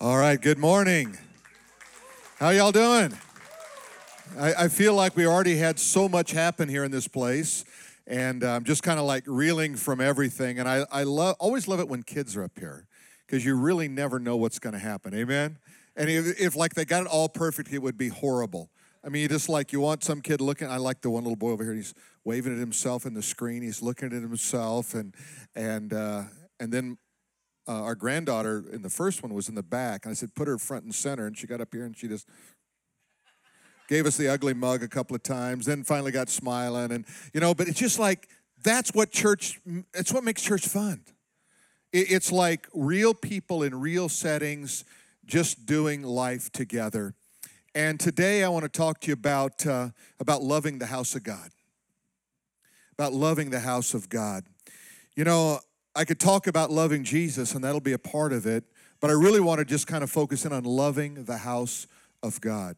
All right, good morning. How y'all doing? I, I feel like we already had so much happen here in this place, and I'm just kind of like reeling from everything. And I, I love, always love it when kids are up here because you really never know what's going to happen. Amen? And if, if like they got it all perfect, it would be horrible. I mean, you just like you want some kid looking. I like the one little boy over here. He's waving at himself in the screen. He's looking at himself, and and uh, and then uh, our granddaughter in the first one was in the back, and I said, put her front and center, and she got up here and she just gave us the ugly mug a couple of times, then finally got smiling, and you know, but it's just like that's what church. It's what makes church fun. It's like real people in real settings, just doing life together. And today I want to talk to you about uh, about loving the house of God. About loving the house of God. You know, I could talk about loving Jesus, and that'll be a part of it, but I really want to just kind of focus in on loving the house of God.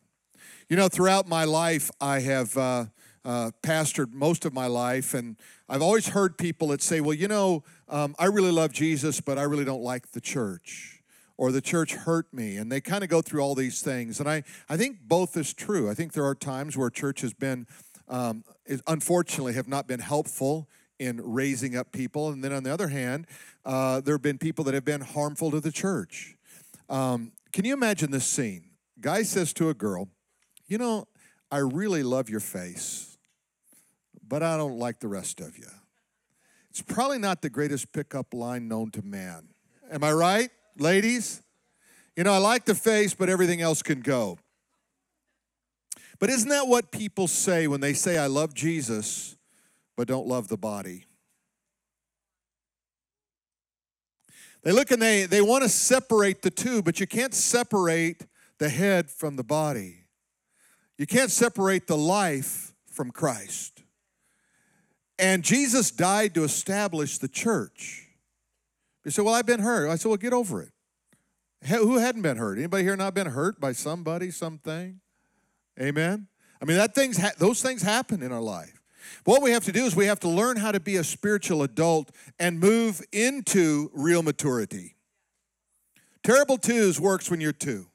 You know, throughout my life, I have uh, uh, pastored most of my life, and I've always heard people that say, well, you know, um, I really love Jesus, but I really don't like the church or the church hurt me. And they kind of go through all these things. And I, I think both is true. I think there are times where church has been, um, unfortunately, have not been helpful in raising up people. And then on the other hand, uh, there have been people that have been harmful to the church. Um, can you imagine this scene? Guy says to a girl, You know, I really love your face, but I don't like the rest of you. It's probably not the greatest pickup line known to man. Am I right, ladies? You know, I like the face, but everything else can go. But isn't that what people say when they say, I love Jesus, but don't love the body. They look and they, they want to separate the two, but you can't separate the head from the body. You can't separate the life from Christ. And Jesus died to establish the church. You say, Well, I've been hurt. I said, Well, get over it. Who hadn't been hurt? Anybody here not been hurt by somebody, something? Amen. I mean, that things ha- those things happen in our life. What we have to do is we have to learn how to be a spiritual adult and move into real maturity. Terrible twos works when you're two.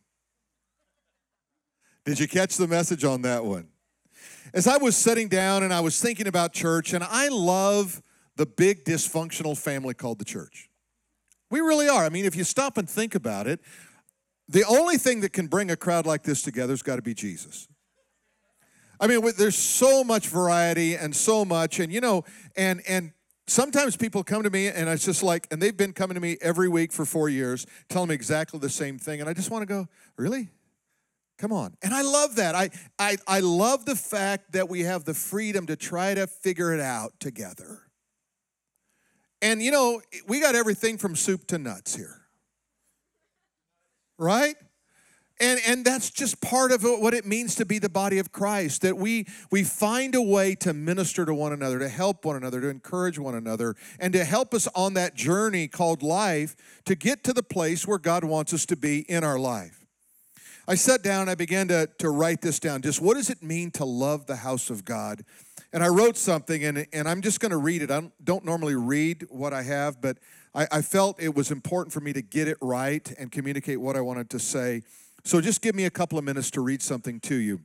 Did you catch the message on that one? As I was sitting down and I was thinking about church, and I love the big dysfunctional family called the church. We really are. I mean, if you stop and think about it, the only thing that can bring a crowd like this together has got to be Jesus. I mean, there's so much variety and so much, and you know, and and sometimes people come to me and it's just like, and they've been coming to me every week for four years, telling me exactly the same thing, and I just want to go, really? Come on. And I love that. I, I, I love the fact that we have the freedom to try to figure it out together. And you know, we got everything from soup to nuts here. Right? And, that's just part of what it means to be the body of Christ, that we, we find a way to minister to one another, to help one another, to encourage one another, and to help us on that journey called life to get to the place where God wants us to be in our life. I sat down and I began to, to write this down. Just what does it mean to love the house of God? And I wrote something, and, and I'm just going to read it. I don't, don't, normally read what I have, but I, I felt it was important for me to get it right and communicate what I wanted to say. So just give me a couple of minutes to read something to you.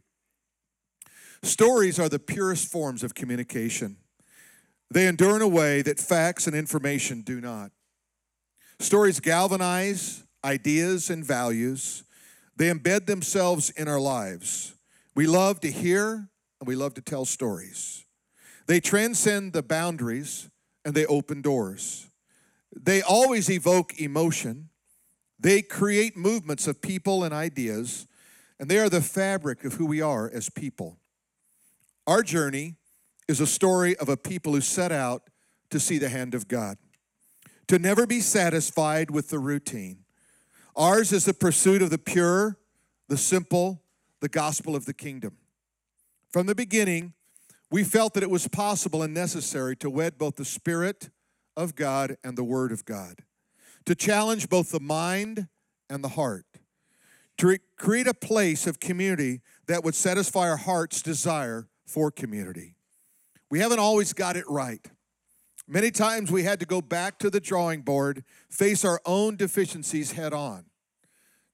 Stories are the purest forms of communication. They endure in a way that facts and information do not. Stories galvanize ideas and values. They embed themselves in our lives. We love to hear and we love to tell stories. They transcend the boundaries and they open doors. They always evoke emotion they create movements of people and ideas, and they are the fabric of who we are as people. Our journey is a story of a people who set out to see the hand of God, to never be satisfied with the routine. Ours is the pursuit of the pure, the simple, the gospel of the kingdom. From the beginning, we felt that it was possible and necessary to wed both the Spirit of God and the Word of God to challenge both the mind and the heart, to re- create a place of community that would satisfy our heart's desire for community. We haven't always got it right. Many times we had to go back to the drawing board, face our own deficiencies head on.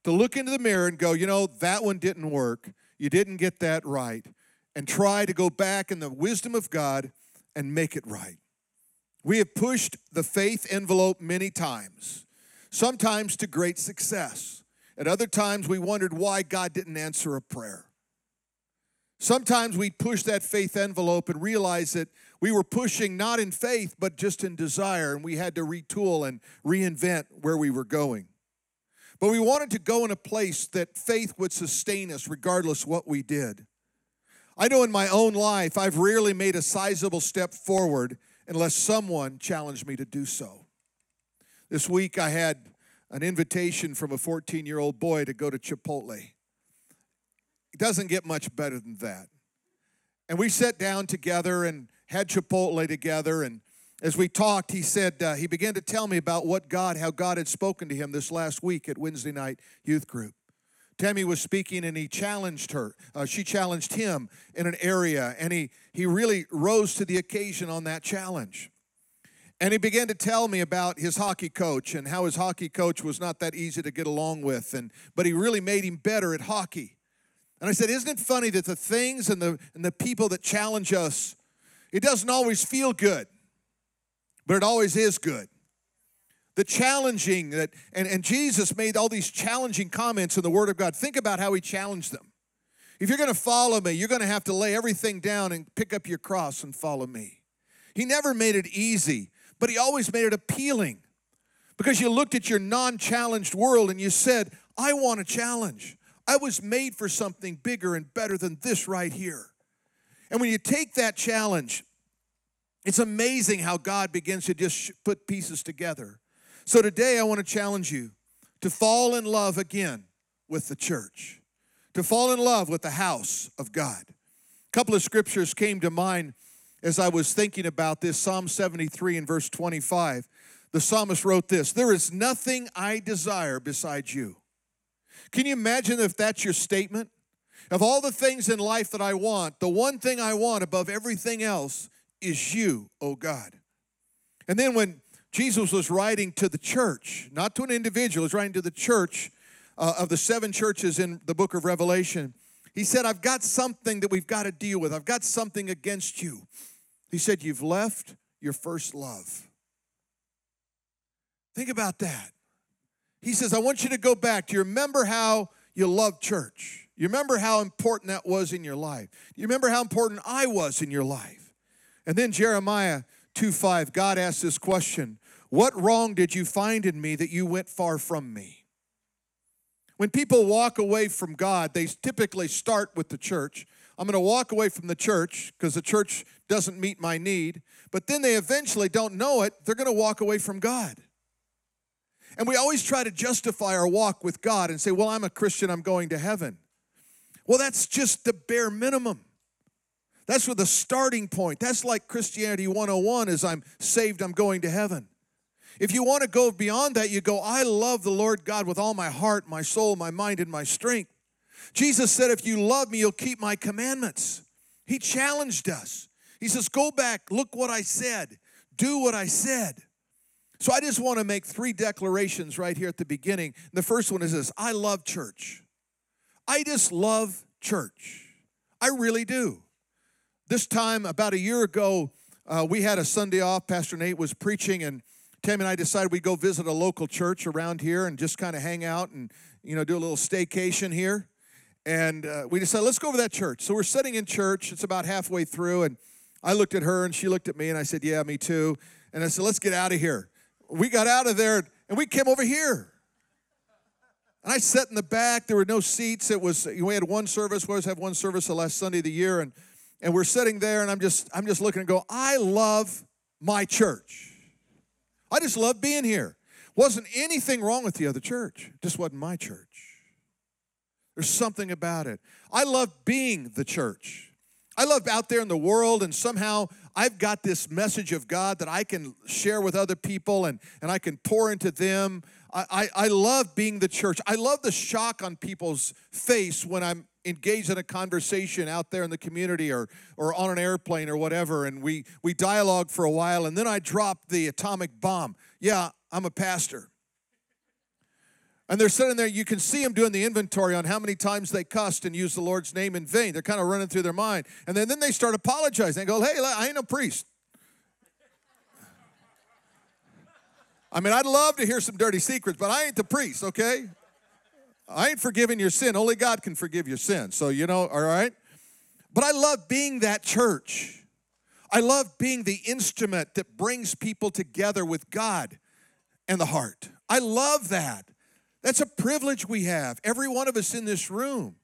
to look into the mirror and go, you know, that one didn't work. You didn't get that right. And try to go back in the wisdom of God and make it right. We have pushed the faith envelope many times, sometimes to great success. At other times, we wondered why God didn't answer a prayer. Sometimes we push that faith envelope and realize that we were pushing not in faith, but just in desire, and we had to retool and reinvent where we were going. But we wanted to go in a place that faith would sustain us regardless what we did. I know in my own life, I've rarely made a sizable step forward unless someone challenged me to do so. This week, I had an invitation from a 14 year old boy to go to Chipotle. It doesn't get much better than that. And we sat down together and had Chipotle together. And as we talked, he said, uh, he began to tell me about what God, how God had spoken to him this last week at Wednesday night youth group. Tammy was speaking and he challenged her. Uh, she challenged him in an area, and he, he really rose to the occasion on that challenge. And he began to tell me about his hockey coach and how his hockey coach was not that easy to get along with, and, but he really made him better at hockey. And I said, Isn't it funny that the things and the, and the people that challenge us, it doesn't always feel good, but it always is good the challenging that and, and jesus made all these challenging comments in the word of god. Think about how he challenged them. If you're going to follow me you're going to have to lay everything down and pick up your cross and follow me. He never made it easy but he always made it appealing. Because you looked at your non-challenged world and you said i want a challenge. I was made for something bigger and better than this right here. And when you take that challenge it's amazing how god begins to just put pieces together so today I want to challenge you to fall in love again with the church, to fall in love with the house of God. A couple of scriptures came to mind as I was thinking about this Psalm 73 and verse 25. The psalmist wrote this There is nothing I desire besides you. Can you imagine if that's your statement? Of all the things in life that I want, the one thing I want above everything else is you, oh God. And then when Jesus was writing to the church, not to an individual, he was writing to the church uh, of the seven churches in the book of Revelation. He said, I've got something that we've got to deal with. I've got something against you. He said, You've left your first love. Think about that. He says, I want you to go back. Do you remember how you loved church? You remember how important that was in your life? Do you remember how important I was in your life? And then Jeremiah 2 5, God asks this question what wrong did you find in me that you went far from me? When people walk away from God, they typically start with the church. I'm going to walk away from the church because the church doesn't meet my need. But then they eventually don't know it, they're going to walk away from God. And we always try to justify our walk with God and say, well, I'm a Christian, I'm going to heaven. Well, that's just the bare minimum. That's where the starting point. That's like Christianity 101 is I'm saved, I'm going to heaven. If you want to go beyond that, you go, I love the Lord God with all my heart, my soul, my mind, and my strength. Jesus said, If you love me, you'll keep my commandments. He challenged us. He says, Go back, look what I said, do what I said. So I just want to make three declarations right here at the beginning. The first one is this I love church. I just love church. I really do. This time, about a year ago, uh, we had a Sunday off. Pastor Nate was preaching, and Tammy and I decided we'd go visit a local church around here and just kind of hang out and, you know, do a little staycation here. And uh, we decided, let's go over that church. So we're sitting in church. It's about halfway through. And I looked at her and she looked at me and I said, yeah, me too. And I said, let's get out of here. We got out of there and we came over here. And I sat in the back. There were no seats. It was we had one service. We always have one service the last Sunday of the year, and and we're sitting there, and I'm just I'm just looking and go. I love my church. I just love being here. Wasn't anything wrong with the other church, just wasn't my church. There's something about it. I love being the church. I love out there in the world, and somehow I've got this message of God that I can share with other people and, and I can pour into them. I, I, I love being the church. I love the shock on people's face when I'm engaged in a conversation out there in the community or, or on an airplane or whatever, and we, we dialogue for a while, and then I drop the atomic bomb. Yeah, I'm a pastor. And they're sitting there, you can see them doing the inventory on how many times they cussed and used the Lord's name in vain. They're kind of running through their mind. And then, then they start apologizing. They go, hey, I ain't a priest. I mean, I'd love to hear some dirty secrets, but I ain't the priest, okay? I ain't forgiving your sin. Only God can forgive your sin. So, you know, all right? But I love being that church. I love being the instrument that brings people together with God and the heart. I love that. That's a privilege we have, every one of us in this room.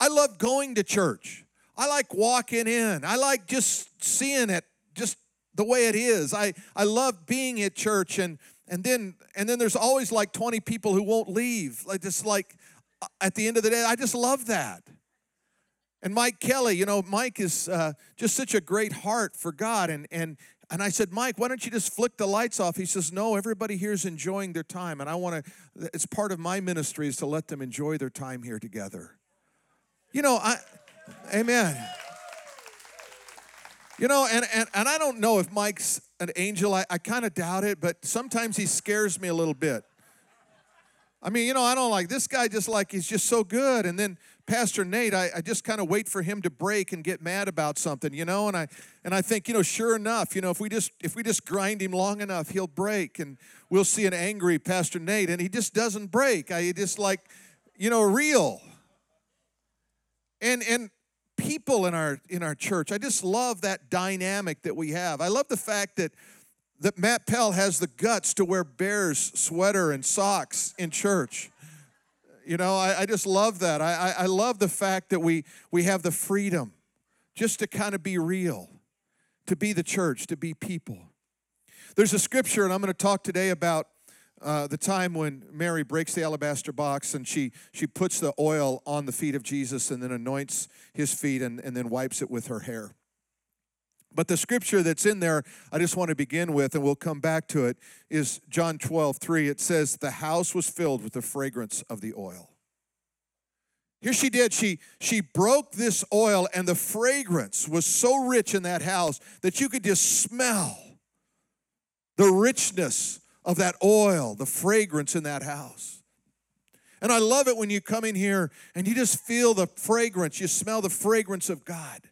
I love going to church. I like walking in. I like just seeing it just the way it is. I, I love being at church and and then and then there's always like 20 people who won't leave. Like just like uh, at the end of the day, I just love that. And Mike Kelly, you know, Mike is uh, just such a great heart for God. And, and, and I said, Mike, why don't you just flick the lights off? He says, No, everybody here is enjoying their time. And I want to, it's part of my ministry is to let them enjoy their time here together. You know, I, amen. You know, and, and, and I don't know if Mike's an angel. I, I kind of doubt it, but sometimes he scares me a little bit. I mean, you know, I don't like this guy just like he's just so good. And then Pastor Nate, I, I just kind of wait for him to break and get mad about something, you know, and I and I think, you know, sure enough, you know, if we just if we just grind him long enough, he'll break and we'll see an angry Pastor Nate, and he just doesn't break. I just like, you know, real. And and people in our in our church, I just love that dynamic that we have. I love the fact that that Matt Pell has the guts to wear Bears sweater and socks in church. You know, I, I just love that. I, I, I love the fact that we, we have the freedom just to kind of be real, to be the church, to be people. There's a scripture, and I'm going to talk today about uh, the time when Mary breaks the alabaster box and she, she puts the oil on the feet of Jesus and then anoints his feet and, and then wipes it with her hair. But the scripture that's in there, I just want to begin with, and we'll come back to it, is John 12, 3. It says, The house was filled with the fragrance of the oil. Here she did, she, she broke this oil, and the fragrance was so rich in that house that you could just smell the richness of that oil, the fragrance in that house. And I love it when you come in here and you just feel the fragrance, you smell the fragrance of God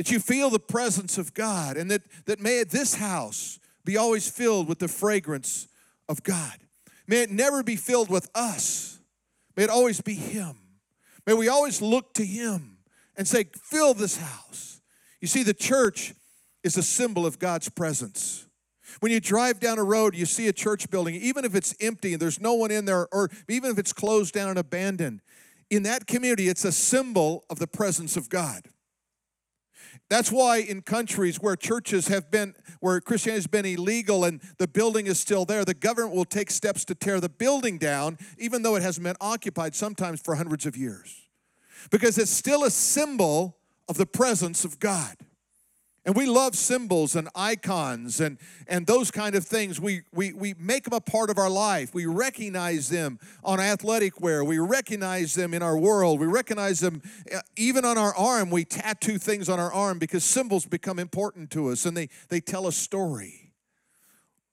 that you feel the presence of God, and that, that may this house be always filled with the fragrance of God. May it never be filled with us, may it always be Him. May we always look to Him and say, Fill this house. You see, the church is a symbol of God's presence. When you drive down a road, you see a church building, even if it's empty and there's no one in there, or even if it's closed down and abandoned, in that community, it's a symbol of the presence of God. That's why in countries where churches have been, where Christianity has been illegal and the building is still there, the government will take steps to tear the building down, even though it hasn't been occupied sometimes for hundreds of years. Because it's still a symbol of the presence of God. And we love symbols and icons and, and those kind of things. We, we, we make them a part of our life. We recognize them on athletic wear. We recognize them in our world. We recognize them uh, even on our arm. We tattoo things on our arm because symbols become important to us and they, they tell a story.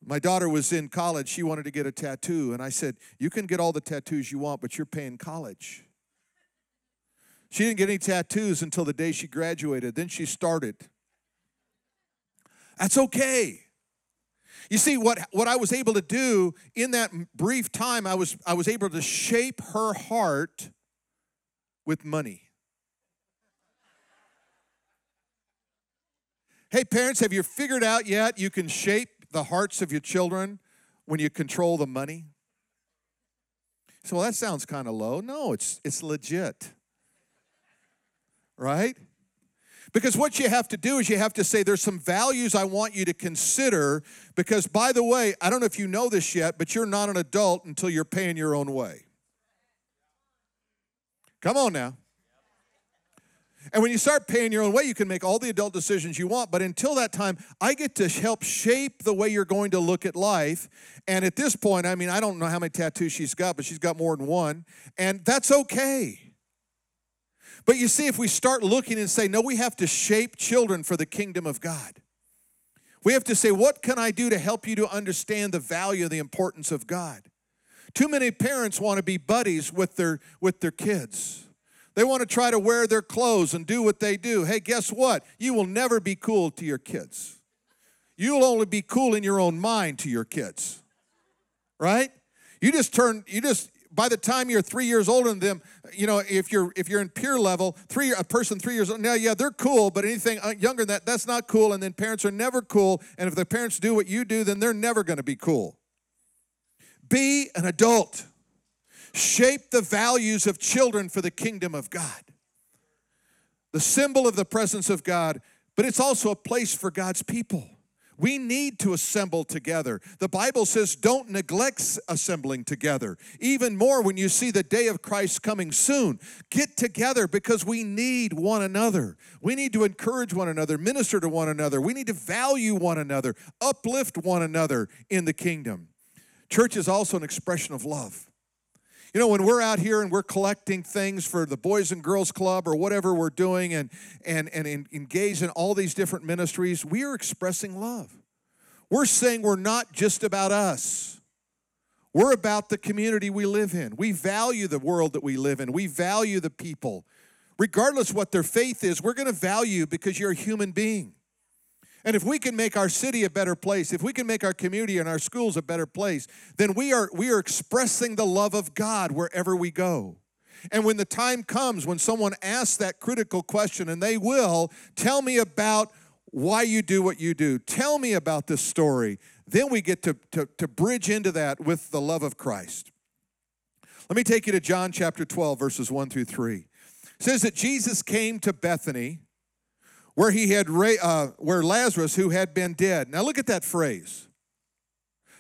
My daughter was in college. She wanted to get a tattoo. And I said, You can get all the tattoos you want, but you're paying college. She didn't get any tattoos until the day she graduated. Then she started. That's okay. You see, what, what I was able to do in that brief time, I was, I was able to shape her heart with money. Hey, parents, have you figured out yet you can shape the hearts of your children when you control the money? So well, that sounds kind of low. No, it's, it's legit. Right? Because what you have to do is you have to say, there's some values I want you to consider. Because, by the way, I don't know if you know this yet, but you're not an adult until you're paying your own way. Come on now. And when you start paying your own way, you can make all the adult decisions you want. But until that time, I get to help shape the way you're going to look at life. And at this point, I mean, I don't know how many tattoos she's got, but she's got more than one. And that's okay. But you see, if we start looking and say, no, we have to shape children for the kingdom of God. We have to say, what can I do to help you to understand the value the importance of God? Too many parents want to be buddies with their with their kids. They want to try to wear their clothes and do what they do. Hey, guess what? You will never be cool to your kids. You'll only be cool in your own mind to your kids. Right? You just turn you just by the time you're three years older than them, you know, if you're if you're in peer level, three a person three years old, now yeah, they're cool, but anything uh, younger than that, that's not cool. And then parents are never cool. And if the parents do what you do, then they're never going to be cool. Be an adult. Shape the values of children for the kingdom of God. The symbol of the presence of God, but it's also a place for God's people. We need to assemble together. The Bible says don't neglect assembling together. Even more when you see the day of Christ coming soon. Get together because we need one another. We need to encourage one another, minister to one another. We need to value one another, uplift one another in the kingdom. Church is also an expression of love. You know, when we're out here and we're collecting things for the Boys and Girls Club or whatever we're doing and, and, and engaged in all these different ministries, we are expressing love. We're saying we're not just about us. We're about the community we live in. We value the world that we live in. We value the people. Regardless what their faith is, we're going to value because you're a human being. And if we can make our city a better place, if we can make our community and our schools a better place, then we are, we are expressing the love of God wherever we go. And when the time comes when someone asks that critical question, and they will, tell me about why you do what you do, tell me about this story, then we get to, to, to bridge into that with the love of Christ. Let me take you to John chapter 12, verses 1 through 3. It says that Jesus came to Bethany where he had uh, where Lazarus who had been dead. Now look at that phrase.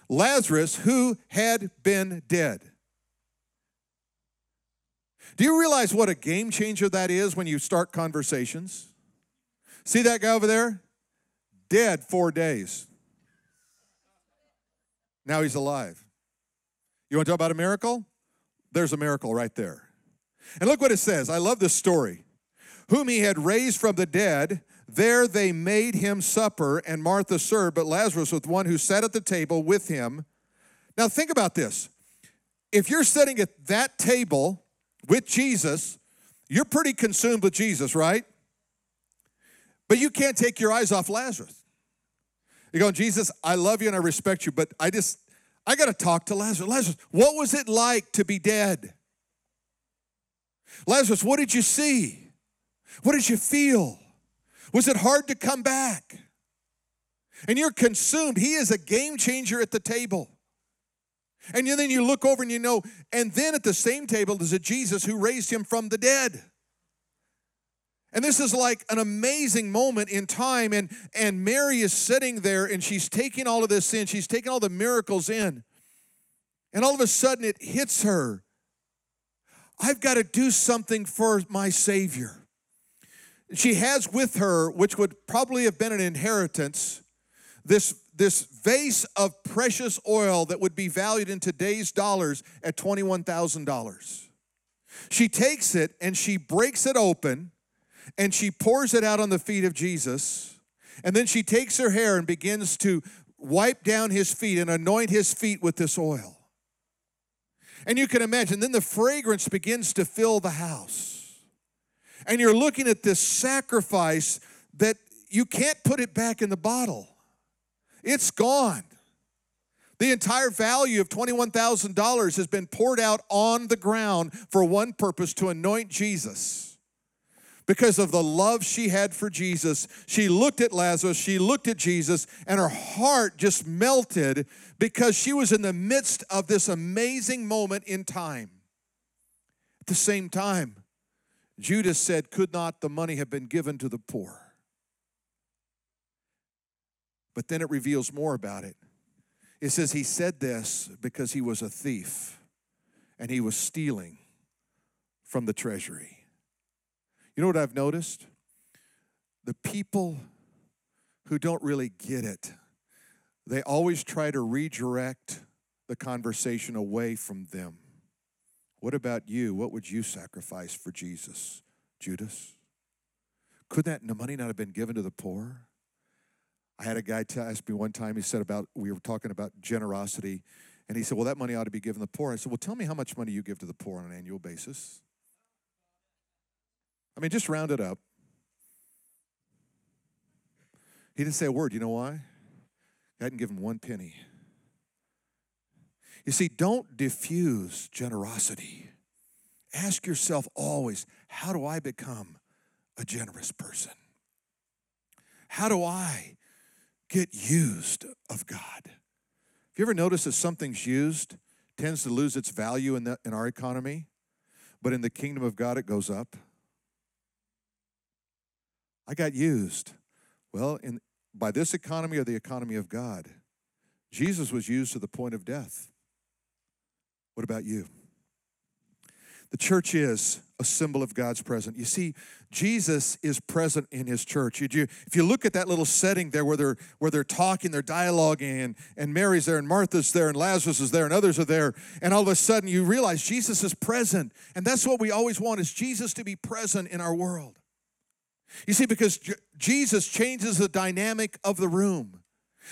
Lazarus who had been dead. Do you realize what a game changer that is when you start conversations? See that guy over there? Dead 4 days. Now he's alive. You want to talk about a miracle? There's a miracle right there. And look what it says. I love this story. Whom he had raised from the dead, there they made him supper, and Martha served, but Lazarus was one who sat at the table with him. Now, think about this. If you're sitting at that table with Jesus, you're pretty consumed with Jesus, right? But you can't take your eyes off Lazarus. You're going, Jesus, I love you and I respect you, but I just, I got to talk to Lazarus. Lazarus, what was it like to be dead? Lazarus, what did you see? What did you feel? Was it hard to come back? And you're consumed. He is a game changer at the table. And then you look over and you know, and then at the same table is a Jesus who raised him from the dead. And this is like an amazing moment in time. And, and Mary is sitting there and she's taking all of this in, she's taking all the miracles in. And all of a sudden it hits her I've got to do something for my Savior she has with her, which would probably have been an inheritance, this, this vase of precious oil that would be valued in today's dollars at $21,000. She takes it and she breaks it open and she pours it out on the feet of Jesus. And then she takes her hair and begins to wipe down his feet and anoint his feet with this oil. And you can imagine, then the fragrance begins to fill the house and you're looking at this sacrifice that you can't put it back in the bottle. It's gone. The entire value of $21,000 has been poured out on the ground for one purpose to anoint Jesus. Because of the love she had for Jesus, she looked at Lazarus, she looked at Jesus, and her heart just melted because she was in the midst of this amazing moment in time. At the same time, Judas said, Could not the money have been given to the poor? But then it reveals more about it. It says he said this because he was a thief and he was stealing from the treasury. You know what I've noticed? The people who don't really get it, they always try to redirect the conversation away from them. What about you? What would you sacrifice for Jesus, Judas? Could that money not have been given to the poor? I had a guy ask me one time, he said about, we were talking about generosity, And he said, Well, that money ought to be given to the poor. I said, Well, tell me how much money you give to the poor on an annual basis. I mean, just round it up. He didn't say a word. You know why? I hadn't given him one penny. You see, don't diffuse generosity. Ask yourself always, how do I become a generous person? How do I get used of God? Have you ever noticed that something's used tends to lose its value in, the, in our economy, but in the kingdom of God it goes up? I got used. Well, in, by this economy or the economy of God, Jesus was used to the point of death. What about you? The church is a symbol of God's presence. You see, Jesus is present in his church. If you look at that little setting there where they're, where they're talking, they're dialoguing, and, and Mary's there, and Martha's there, and Lazarus is there, and others are there, and all of a sudden you realize Jesus is present. And that's what we always want is Jesus to be present in our world. You see, because J- Jesus changes the dynamic of the room.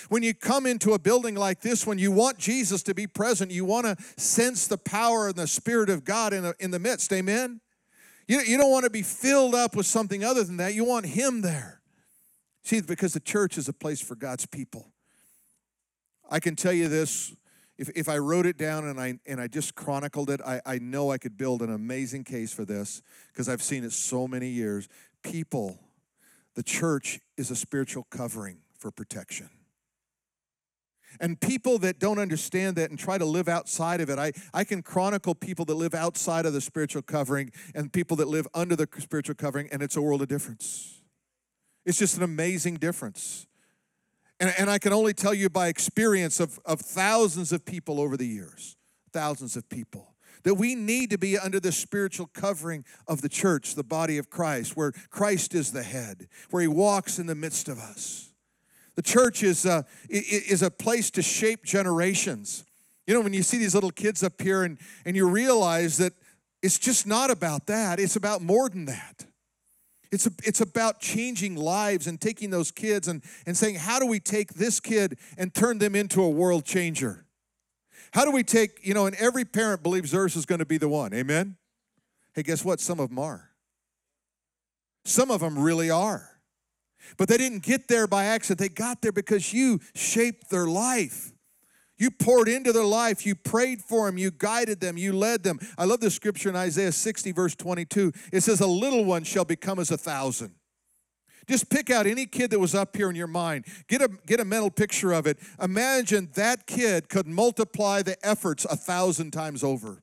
When you come into a building like this, when you want Jesus to be present, you want to sense the power and the Spirit of God in the, in the midst. Amen? You, you don't want to be filled up with something other than that. You want Him there. See, because the church is a place for God's people. I can tell you this if, if I wrote it down and I, and I just chronicled it, I, I know I could build an amazing case for this because I've seen it so many years. People, the church is a spiritual covering for protection. And people that don't understand that and try to live outside of it, I, I can chronicle people that live outside of the spiritual covering and people that live under the spiritual covering, and it's a world of difference. It's just an amazing difference. And, and I can only tell you by experience of, of thousands of people over the years, thousands of people, that we need to be under the spiritual covering of the church, the body of Christ, where Christ is the head, where he walks in the midst of us. The church is uh, a, is a place to shape generations. You know, when you see these little kids up here and, and you realize that it's just not about that, it's about more than that. It's, a, it's about changing lives and taking those kids and, and saying, how do we take this kid and turn them into a world changer? How do we take, you know, and every parent believes theirs is going to be the one. Amen? Hey, guess what? Some of them are. Some of them really are. But they didn't get there by accident. They got there because you shaped their life. You poured into their life. You prayed for them. You guided them. You led them. I love the scripture in Isaiah 60, verse 22. It says, A little one shall become as a thousand. Just pick out any kid that was up here in your mind. Get a, get a mental picture of it. Imagine that kid could multiply the efforts a thousand times over.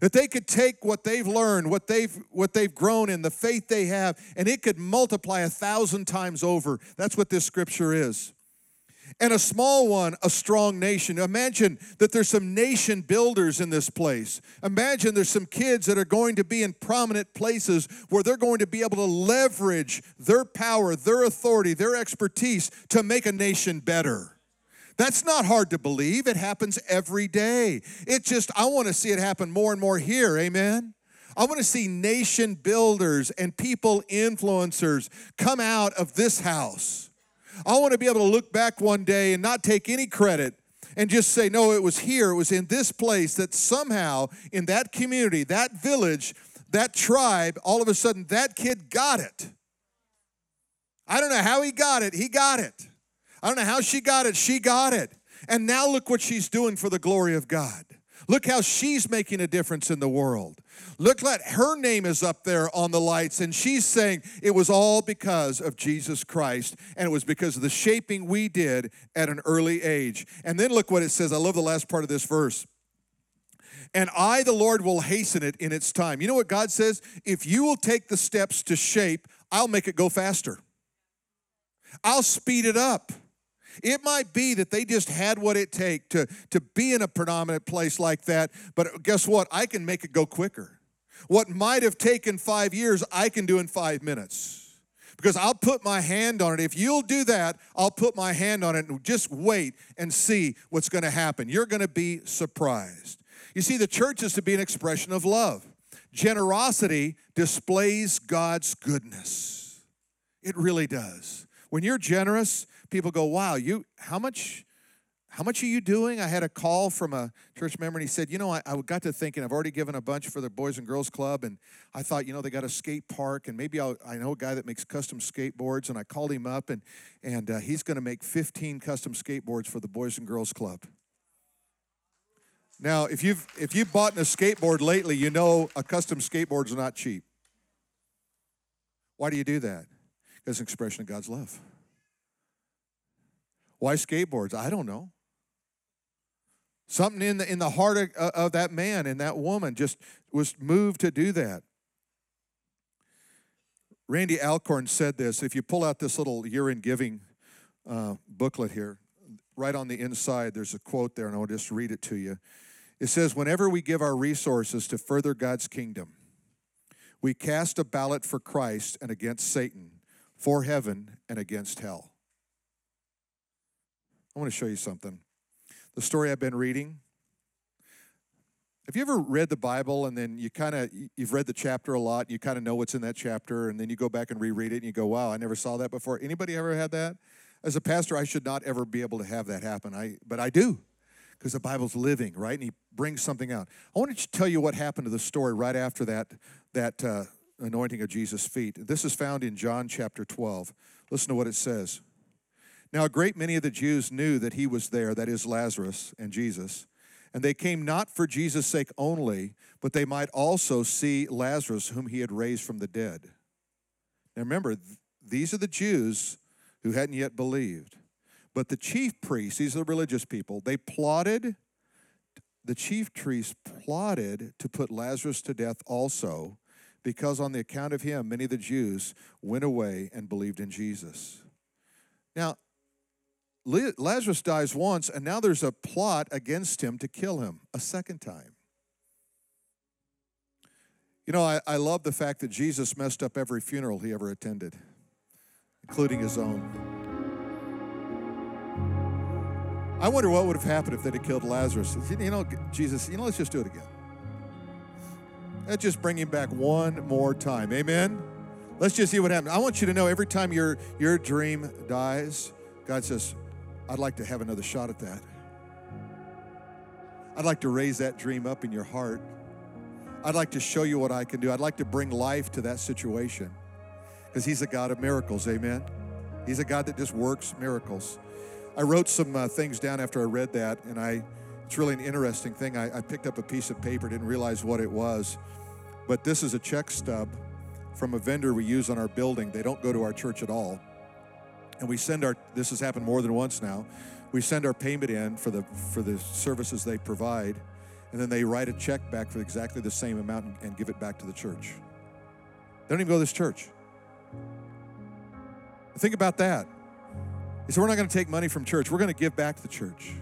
That they could take what they've learned, what they've what they've grown in, the faith they have, and it could multiply a thousand times over. That's what this scripture is. And a small one, a strong nation. Imagine that there's some nation builders in this place. Imagine there's some kids that are going to be in prominent places where they're going to be able to leverage their power, their authority, their expertise to make a nation better. That's not hard to believe. It happens every day. It just, I want to see it happen more and more here. Amen. I want to see nation builders and people influencers come out of this house. I want to be able to look back one day and not take any credit and just say, no, it was here, it was in this place that somehow in that community, that village, that tribe, all of a sudden that kid got it. I don't know how he got it, he got it. I don't know how she got it. She got it. And now look what she's doing for the glory of God. Look how she's making a difference in the world. Look at her name is up there on the lights, and she's saying it was all because of Jesus Christ, and it was because of the shaping we did at an early age. And then look what it says. I love the last part of this verse. And I, the Lord, will hasten it in its time. You know what God says? If you will take the steps to shape, I'll make it go faster. I'll speed it up. It might be that they just had what it take to, to be in a predominant place like that, but guess what? I can make it go quicker. What might have taken five years, I can do in five minutes. Because I'll put my hand on it. If you'll do that, I'll put my hand on it and just wait and see what's going to happen. You're going to be surprised. You see, the church is to be an expression of love. Generosity displays God's goodness. It really does. When you're generous, people go, "Wow, you how much how much are you doing? I had a call from a church member and he said, You know, I, I got to thinking, I've already given a bunch for the Boys and Girls Club. And I thought, you know, they got a skate park and maybe I'll, i know a guy that makes custom skateboards. And I called him up and, and uh, he's going to make 15 custom skateboards for the Boys and Girls Club. Now, if you've, if you've bought a skateboard lately, you know a custom skateboard's not cheap. Why do you do that? Because it's an expression of God's love. Why skateboards? I don't know. Something in the, in the heart of, of that man and that woman just was moved to do that. Randy Alcorn said this. If you pull out this little year in giving uh, booklet here, right on the inside, there's a quote there, and I'll just read it to you. It says, Whenever we give our resources to further God's kingdom, we cast a ballot for Christ and against Satan, for heaven and against hell. I want to show you something the story I've been reading. Have you ever read the Bible and then you kind of you've read the chapter a lot, and you kind of know what's in that chapter, and then you go back and reread it and you go, "Wow, I never saw that before." Anybody ever had that? As a pastor, I should not ever be able to have that happen. I but I do because the Bible's living, right? And he brings something out. I want to tell you what happened to the story right after that that uh, anointing of Jesus' feet. This is found in John chapter 12. Listen to what it says. Now, a great many of the Jews knew that he was there, that is Lazarus and Jesus. And they came not for Jesus' sake only, but they might also see Lazarus, whom he had raised from the dead. Now remember, these are the Jews who hadn't yet believed. But the chief priests, these are the religious people, they plotted, the chief priests plotted to put Lazarus to death also, because on the account of him, many of the Jews went away and believed in Jesus. Now, Lazarus dies once, and now there's a plot against him to kill him a second time. You know, I, I love the fact that Jesus messed up every funeral he ever attended, including his own. I wonder what would have happened if they'd have killed Lazarus. You know, Jesus, you know, let's just do it again. Let's just bring him back one more time. Amen? Let's just see what happens. I want you to know every time your, your dream dies, God says, I'd like to have another shot at that. I'd like to raise that dream up in your heart. I'd like to show you what I can do. I'd like to bring life to that situation because He's a God of miracles. Amen. He's a God that just works miracles. I wrote some uh, things down after I read that, and I it's really an interesting thing. I, I picked up a piece of paper, didn't realize what it was, but this is a check stub from a vendor we use on our building. They don't go to our church at all and we send our this has happened more than once now. We send our payment in for the for the services they provide and then they write a check back for exactly the same amount and, and give it back to the church. They don't even go to this church. Think about that. He said we're not going to take money from church. We're going to give back to the church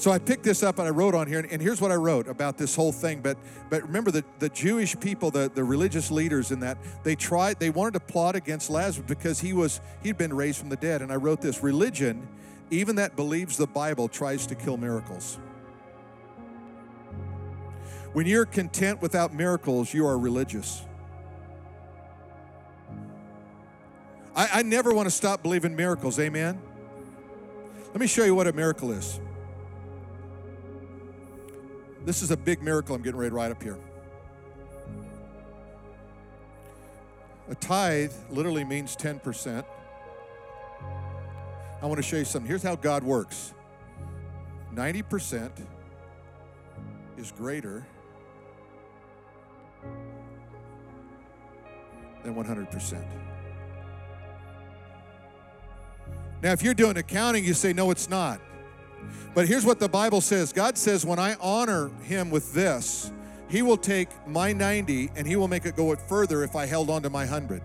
so I picked this up and I wrote on here, and here's what I wrote about this whole thing. But but remember the, the Jewish people, the, the religious leaders in that, they tried, they wanted to plot against Lazarus because he was he'd been raised from the dead. And I wrote this religion, even that believes the Bible, tries to kill miracles. When you're content without miracles, you are religious. I, I never want to stop believing miracles, amen? Let me show you what a miracle is. This is a big miracle I'm getting ready to write up here. A tithe literally means 10%. I want to show you something. Here's how God works 90% is greater than 100%. Now, if you're doing accounting, you say, no, it's not. But here's what the Bible says God says, when I honor him with this, he will take my 90 and he will make it go it further if I held on to my 100.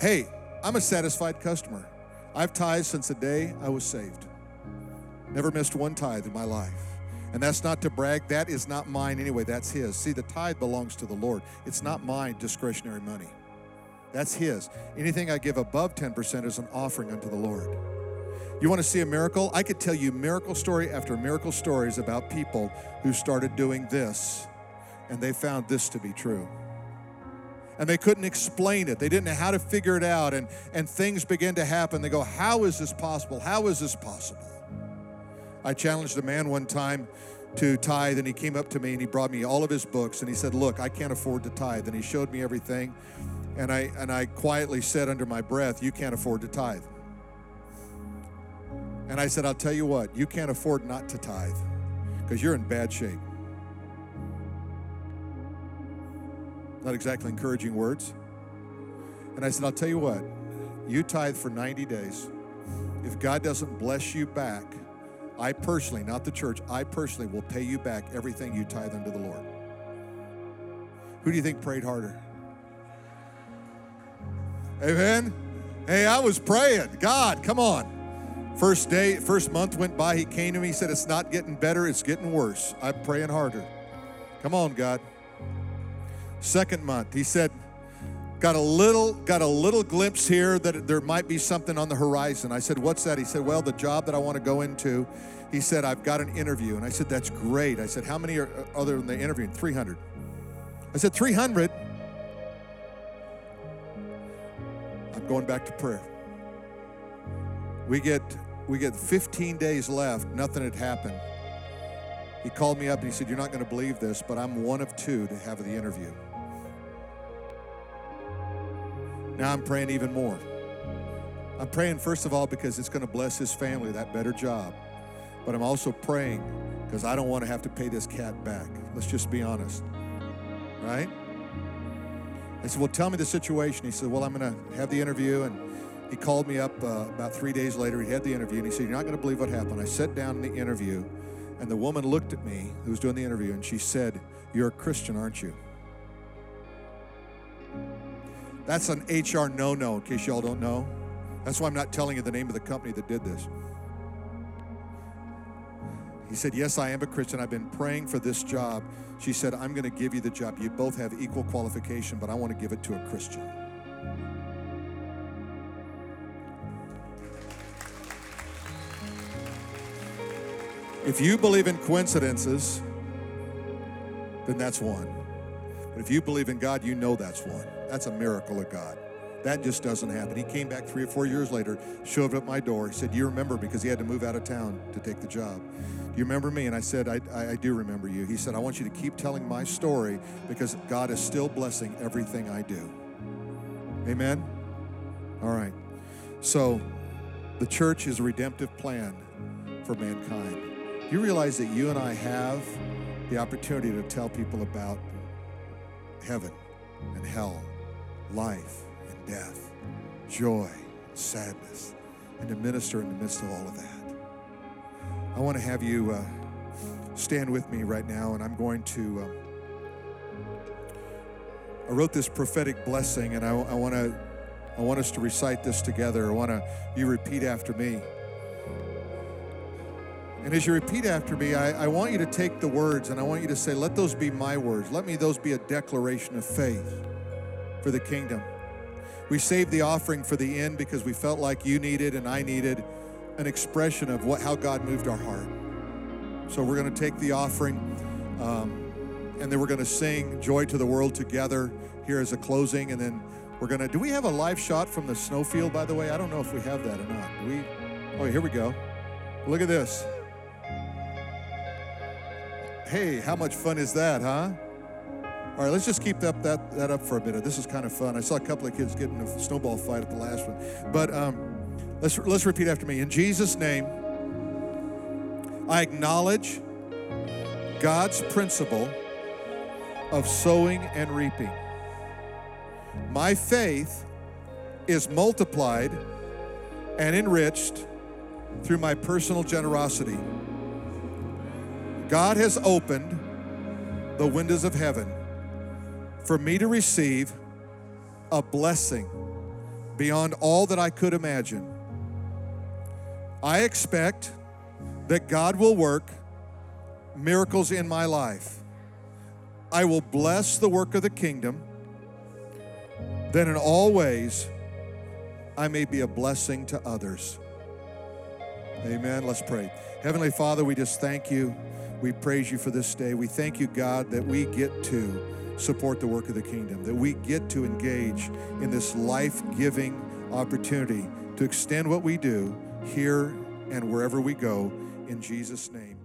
Hey, I'm a satisfied customer. I've tithed since the day I was saved. Never missed one tithe in my life. And that's not to brag, that is not mine anyway, that's his. See, the tithe belongs to the Lord. It's not my discretionary money. That's his. Anything I give above 10% is an offering unto the Lord. You want to see a miracle? I could tell you miracle story after miracle stories about people who started doing this and they found this to be true. and they couldn't explain it. They didn't know how to figure it out, and, and things began to happen. They go, How is this possible? How is this possible? I challenged a man one time to tithe, and he came up to me and he brought me all of his books, and he said, Look, I can't afford to tithe. And he showed me everything, and I, and I quietly said under my breath, You can't afford to tithe. And I said, I'll tell you what, you can't afford not to tithe because you're in bad shape. Not exactly encouraging words. And I said, I'll tell you what, you tithe for 90 days. If God doesn't bless you back, I personally, not the church, I personally will pay you back everything you tithe unto the Lord. Who do you think prayed harder? Amen. Hey, I was praying. God, come on. First day, first month went by. He came to me. He said, It's not getting better, it's getting worse. I'm praying harder. Come on, God. Second month, he said, got a little got a little glimpse here that there might be something on the horizon i said what's that he said well the job that i want to go into he said i've got an interview and i said that's great i said how many are uh, other than the interviewing 300 i said 300 i'm going back to prayer we get we get 15 days left nothing had happened he called me up and he said you're not going to believe this but i'm one of two to have the interview Now I'm praying even more. I'm praying, first of all, because it's going to bless his family, that better job. But I'm also praying because I don't want to have to pay this cat back. Let's just be honest. Right? I said, Well, tell me the situation. He said, Well, I'm going to have the interview. And he called me up uh, about three days later. He had the interview and he said, You're not going to believe what happened. I sat down in the interview, and the woman looked at me who was doing the interview and she said, You're a Christian, aren't you? That's an HR no no, in case y'all don't know. That's why I'm not telling you the name of the company that did this. He said, Yes, I am a Christian. I've been praying for this job. She said, I'm going to give you the job. You both have equal qualification, but I want to give it to a Christian. If you believe in coincidences, then that's one. But if you believe in God, you know that's one. That's a miracle of God. That just doesn't happen. He came back three or four years later, shoved up my door. He said, You remember because he had to move out of town to take the job. You remember me? And I said, I, I, I do remember you. He said, I want you to keep telling my story because God is still blessing everything I do. Amen? All right. So, the church is a redemptive plan for mankind. You realize that you and I have the opportunity to tell people about heaven and hell, life and death, joy, and sadness, and to minister in the midst of all of that. I want to have you uh, stand with me right now, and I'm going to. Um, I wrote this prophetic blessing, and I, I want to. I want us to recite this together. I want to you repeat after me. And as you repeat after me, I, I, want you to take the words and I want you to say, Let those be my words. Let me those be a declaration of faith for the kingdom. We saved the offering for the end because we felt like you needed and I needed an expression of what how God moved our heart. So we're going to take the offering um, and then we're going to sing Joy to the World together here as a closing. And then we're going to, do we have a live shot from the snowfield, by the way? I don't know if we have that or not. Do we? Oh, here we go. Look at this. Hey, how much fun is that, huh? All right, let's just keep that, that, that up for a minute. This is kind of fun. I saw a couple of kids getting a snowball fight at the last one. But um, let's, let's repeat after me. In Jesus' name, I acknowledge God's principle of sowing and reaping. My faith is multiplied and enriched through my personal generosity. God has opened the windows of heaven for me to receive a blessing beyond all that I could imagine. I expect that God will work miracles in my life. I will bless the work of the kingdom, that in all ways I may be a blessing to others. Amen. Let's pray. Heavenly Father, we just thank you. We praise you for this day. We thank you, God, that we get to support the work of the kingdom, that we get to engage in this life giving opportunity to extend what we do here and wherever we go in Jesus' name.